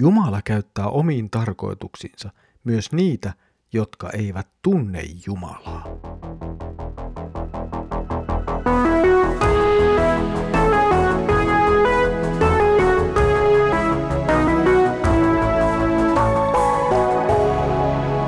Jumala käyttää omiin tarkoituksiinsa myös niitä, jotka eivät tunne Jumalaa.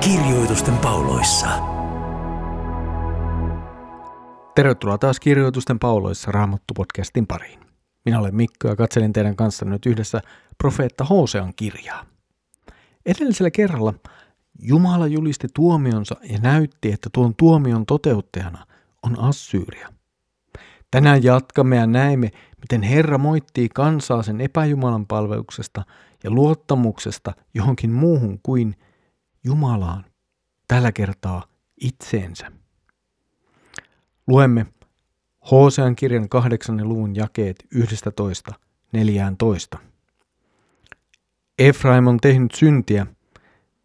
Kirjoitusten pauloissa. Tervetuloa taas Kirjoitusten pauloissa Raamattu-podcastin pariin. Minä olen Mikko ja katselen teidän kanssa nyt yhdessä profeetta Hosean kirjaa. Edellisellä kerralla Jumala julisti tuomionsa ja näytti, että tuon tuomion toteuttajana on Assyyria. Tänään jatkamme ja näemme, miten Herra moittii kansaa sen epäjumalan palveluksesta ja luottamuksesta johonkin muuhun kuin Jumalaan, tällä kertaa itseensä. Luemme Hosean kirjan kahdeksannen luvun jakeet 11.14. Efraim on tehnyt syntiä.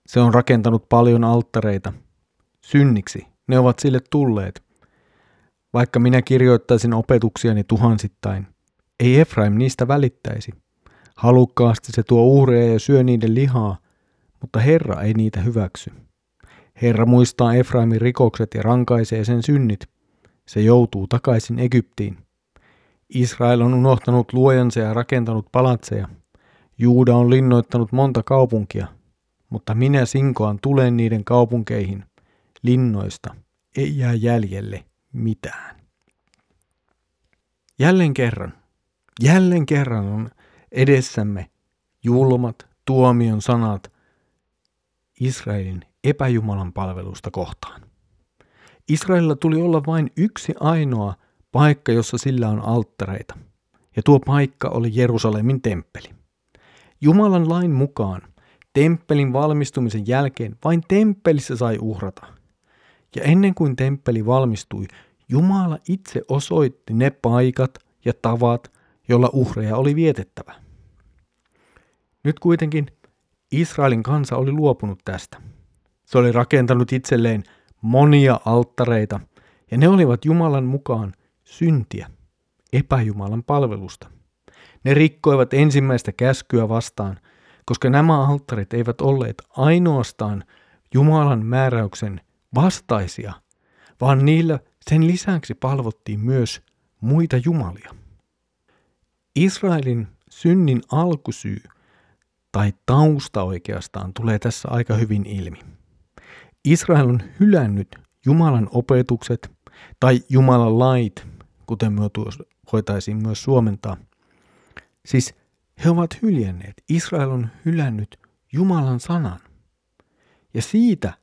Se on rakentanut paljon alttareita. Synniksi ne ovat sille tulleet. Vaikka minä kirjoittaisin opetuksiani tuhansittain, ei Efraim niistä välittäisi. Halukkaasti se tuo uhreja ja syö niiden lihaa, mutta Herra ei niitä hyväksy. Herra muistaa Efraimin rikokset ja rankaisee sen synnit. Se joutuu takaisin Egyptiin. Israel on unohtanut luojansa ja rakentanut palatseja. Juuda on linnoittanut monta kaupunkia, mutta minä sinkoan tulen niiden kaupunkeihin. Linnoista ei jää jäljelle mitään. Jälleen kerran, jälleen kerran on edessämme julmat tuomion sanat Israelin epäjumalan palvelusta kohtaan. Israelilla tuli olla vain yksi ainoa paikka, jossa sillä on alttareita, ja tuo paikka oli Jerusalemin temppeli. Jumalan lain mukaan temppelin valmistumisen jälkeen vain temppelissä sai uhrata. Ja ennen kuin temppeli valmistui, Jumala itse osoitti ne paikat ja tavat, joilla uhreja oli vietettävä. Nyt kuitenkin Israelin kansa oli luopunut tästä. Se oli rakentanut itselleen monia alttareita, ja ne olivat Jumalan mukaan syntiä, epäjumalan palvelusta. Ne rikkoivat ensimmäistä käskyä vastaan, koska nämä alttarit eivät olleet ainoastaan Jumalan määräyksen vastaisia, vaan niillä sen lisäksi palvottiin myös muita jumalia. Israelin synnin alkusyy tai tausta oikeastaan tulee tässä aika hyvin ilmi. Israel on hylännyt Jumalan opetukset tai Jumalan lait, kuten me voitaisiin myös suomentaa. Siis he ovat hyljänneet. Israel on hylännyt Jumalan sanan. Ja siitä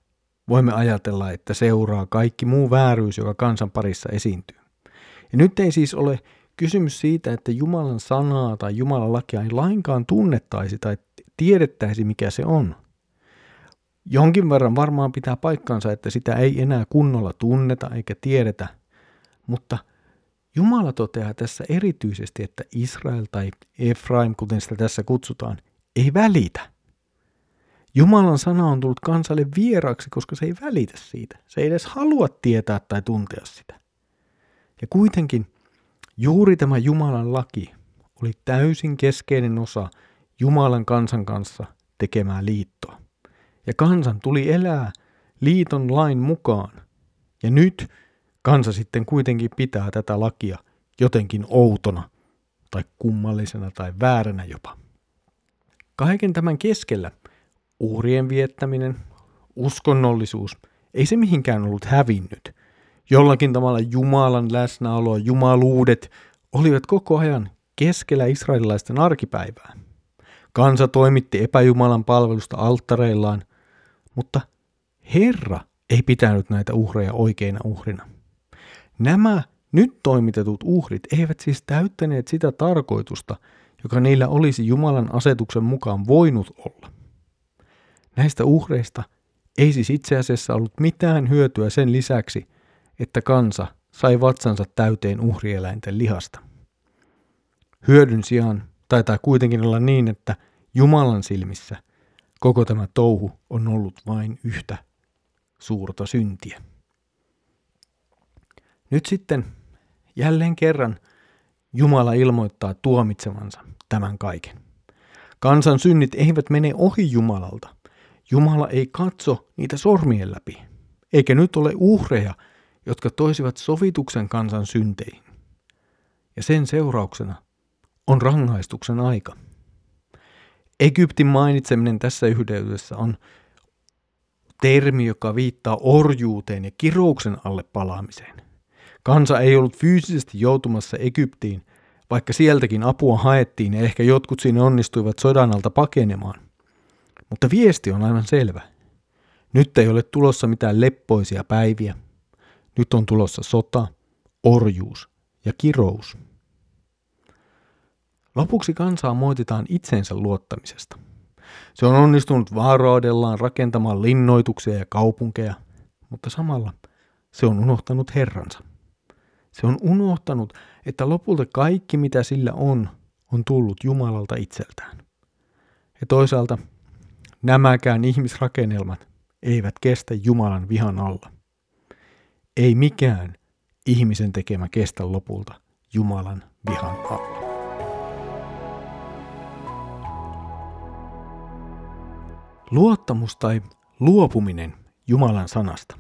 voimme ajatella, että seuraa kaikki muu vääryys, joka kansan parissa esiintyy. Ja nyt ei siis ole kysymys siitä, että Jumalan sanaa tai Jumalan lakia ei lainkaan tunnettaisi tai tiedettäisi, mikä se on. Jonkin verran varmaan pitää paikkansa, että sitä ei enää kunnolla tunneta eikä tiedetä, mutta Jumala toteaa tässä erityisesti, että Israel tai Efraim, kuten sitä tässä kutsutaan, ei välitä. Jumalan sana on tullut kansalle vieraaksi, koska se ei välitä siitä. Se ei edes halua tietää tai tuntea sitä. Ja kuitenkin juuri tämä Jumalan laki oli täysin keskeinen osa Jumalan kansan kanssa tekemää liittoa. Ja kansan tuli elää liiton lain mukaan. Ja nyt kansa sitten kuitenkin pitää tätä lakia jotenkin outona tai kummallisena tai vääränä jopa. Kaiken tämän keskellä uhrien viettäminen, uskonnollisuus, ei se mihinkään ollut hävinnyt. Jollakin tavalla Jumalan läsnäolo, jumaluudet olivat koko ajan keskellä israelilaisten arkipäivää. Kansa toimitti epäjumalan palvelusta alttareillaan, mutta Herra ei pitänyt näitä uhreja oikeina uhrina. Nämä nyt toimitetut uhrit eivät siis täyttäneet sitä tarkoitusta, joka niillä olisi Jumalan asetuksen mukaan voinut olla. Näistä uhreista ei siis itse asiassa ollut mitään hyötyä sen lisäksi, että kansa sai vatsansa täyteen uhrieläinten lihasta. Hyödyn sijaan taitaa kuitenkin olla niin, että Jumalan silmissä koko tämä touhu on ollut vain yhtä suurta syntiä. Nyt sitten jälleen kerran Jumala ilmoittaa tuomitsevansa tämän kaiken. Kansan synnit eivät mene ohi Jumalalta. Jumala ei katso niitä sormien läpi. Eikä nyt ole uhreja, jotka toisivat sovituksen kansan synteihin. Ja sen seurauksena on rangaistuksen aika. Egyptin mainitseminen tässä yhteydessä on termi, joka viittaa orjuuteen ja kirouksen alle palaamiseen. Kansa ei ollut fyysisesti joutumassa Egyptiin, vaikka sieltäkin apua haettiin ja ehkä jotkut siinä onnistuivat sodan alta pakenemaan. Mutta viesti on aivan selvä. Nyt ei ole tulossa mitään leppoisia päiviä. Nyt on tulossa sota, orjuus ja kirous. Lopuksi kansaa moititaan itsensä luottamisesta. Se on onnistunut vaaraudellaan rakentamaan linnoituksia ja kaupunkeja, mutta samalla se on unohtanut Herransa. Se on unohtanut, että lopulta kaikki mitä sillä on, on tullut Jumalalta itseltään. Ja toisaalta nämäkään ihmisrakennelmat eivät kestä Jumalan vihan alla. Ei mikään ihmisen tekemä kestä lopulta Jumalan vihan alla. Luottamus tai luopuminen Jumalan sanasta.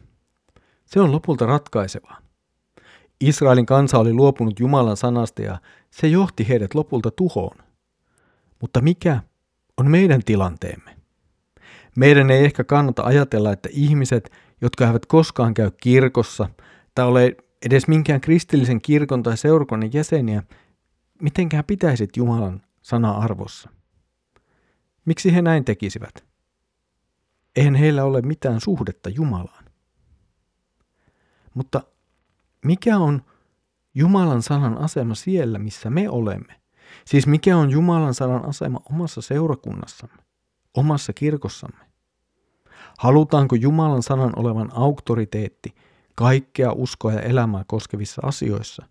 Se on lopulta ratkaisevaa. Israelin kansa oli luopunut Jumalan sanasta ja se johti heidät lopulta tuhoon. Mutta mikä on meidän tilanteemme? Meidän ei ehkä kannata ajatella, että ihmiset, jotka eivät koskaan käy kirkossa tai ole edes minkään kristillisen kirkon tai seurakunnan jäseniä, mitenkään pitäisit Jumalan sana arvossa. Miksi he näin tekisivät? Eihän heillä ole mitään suhdetta Jumalaan. Mutta mikä on Jumalan sanan asema siellä, missä me olemme? Siis mikä on Jumalan sanan asema omassa seurakunnassamme, omassa kirkossamme? Halutaanko Jumalan sanan olevan auktoriteetti kaikkea uskoa ja elämää koskevissa asioissa?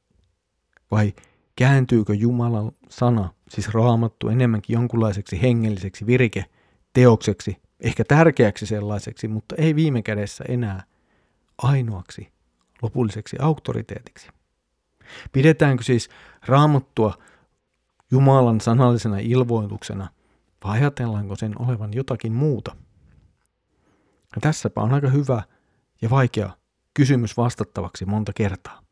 Vai kääntyykö Jumalan sana, siis raamattu, enemmänkin jonkunlaiseksi hengelliseksi virike, teokseksi, ehkä tärkeäksi sellaiseksi, mutta ei viime kädessä enää ainoaksi lopulliseksi auktoriteetiksi. Pidetäänkö siis raamattua Jumalan sanallisena ilmoituksena vai ajatellaanko sen olevan jotakin muuta? Ja tässäpä on aika hyvä ja vaikea kysymys vastattavaksi monta kertaa.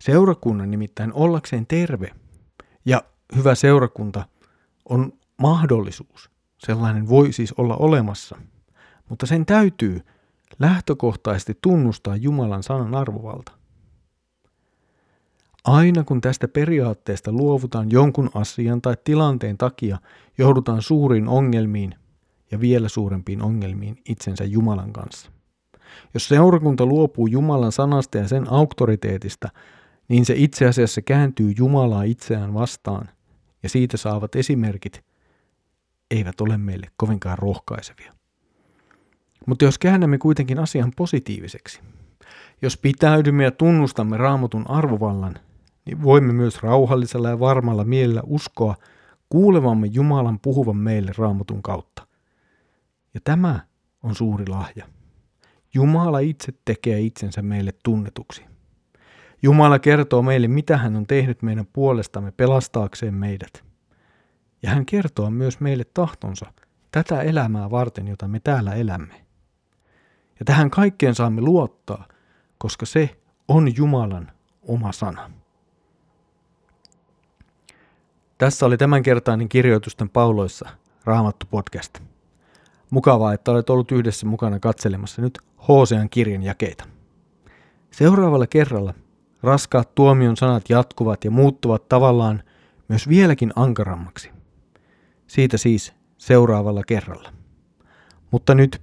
Seurakunnan nimittäin ollakseen terve ja hyvä seurakunta on mahdollisuus. Sellainen voi siis olla olemassa, mutta sen täytyy lähtökohtaisesti tunnustaa Jumalan sanan arvovalta. Aina kun tästä periaatteesta luovutaan jonkun asian tai tilanteen takia, joudutaan suuriin ongelmiin ja vielä suurempiin ongelmiin itsensä Jumalan kanssa. Jos seurakunta luopuu Jumalan sanasta ja sen auktoriteetista, niin se itse asiassa kääntyy Jumalaa itseään vastaan, ja siitä saavat esimerkit eivät ole meille kovinkaan rohkaisevia. Mutta jos käännämme kuitenkin asian positiiviseksi, jos pitäydymme ja tunnustamme raamatun arvovallan, niin voimme myös rauhallisella ja varmalla mielellä uskoa kuulevamme Jumalan puhuvan meille raamatun kautta. Ja tämä on suuri lahja. Jumala itse tekee itsensä meille tunnetuksi. Jumala kertoo meille, mitä hän on tehnyt meidän puolestamme pelastaakseen meidät. Ja hän kertoo myös meille tahtonsa tätä elämää varten, jota me täällä elämme. Ja tähän kaikkeen saamme luottaa, koska se on Jumalan oma sana. Tässä oli tämänkertainen kirjoitusten pauloissa Raamattu podcast. Mukavaa, että olet ollut yhdessä mukana katselemassa nyt Hosean kirjan jakeita. Seuraavalla kerralla raskaat tuomion sanat jatkuvat ja muuttuvat tavallaan myös vieläkin ankarammaksi. Siitä siis seuraavalla kerralla. Mutta nyt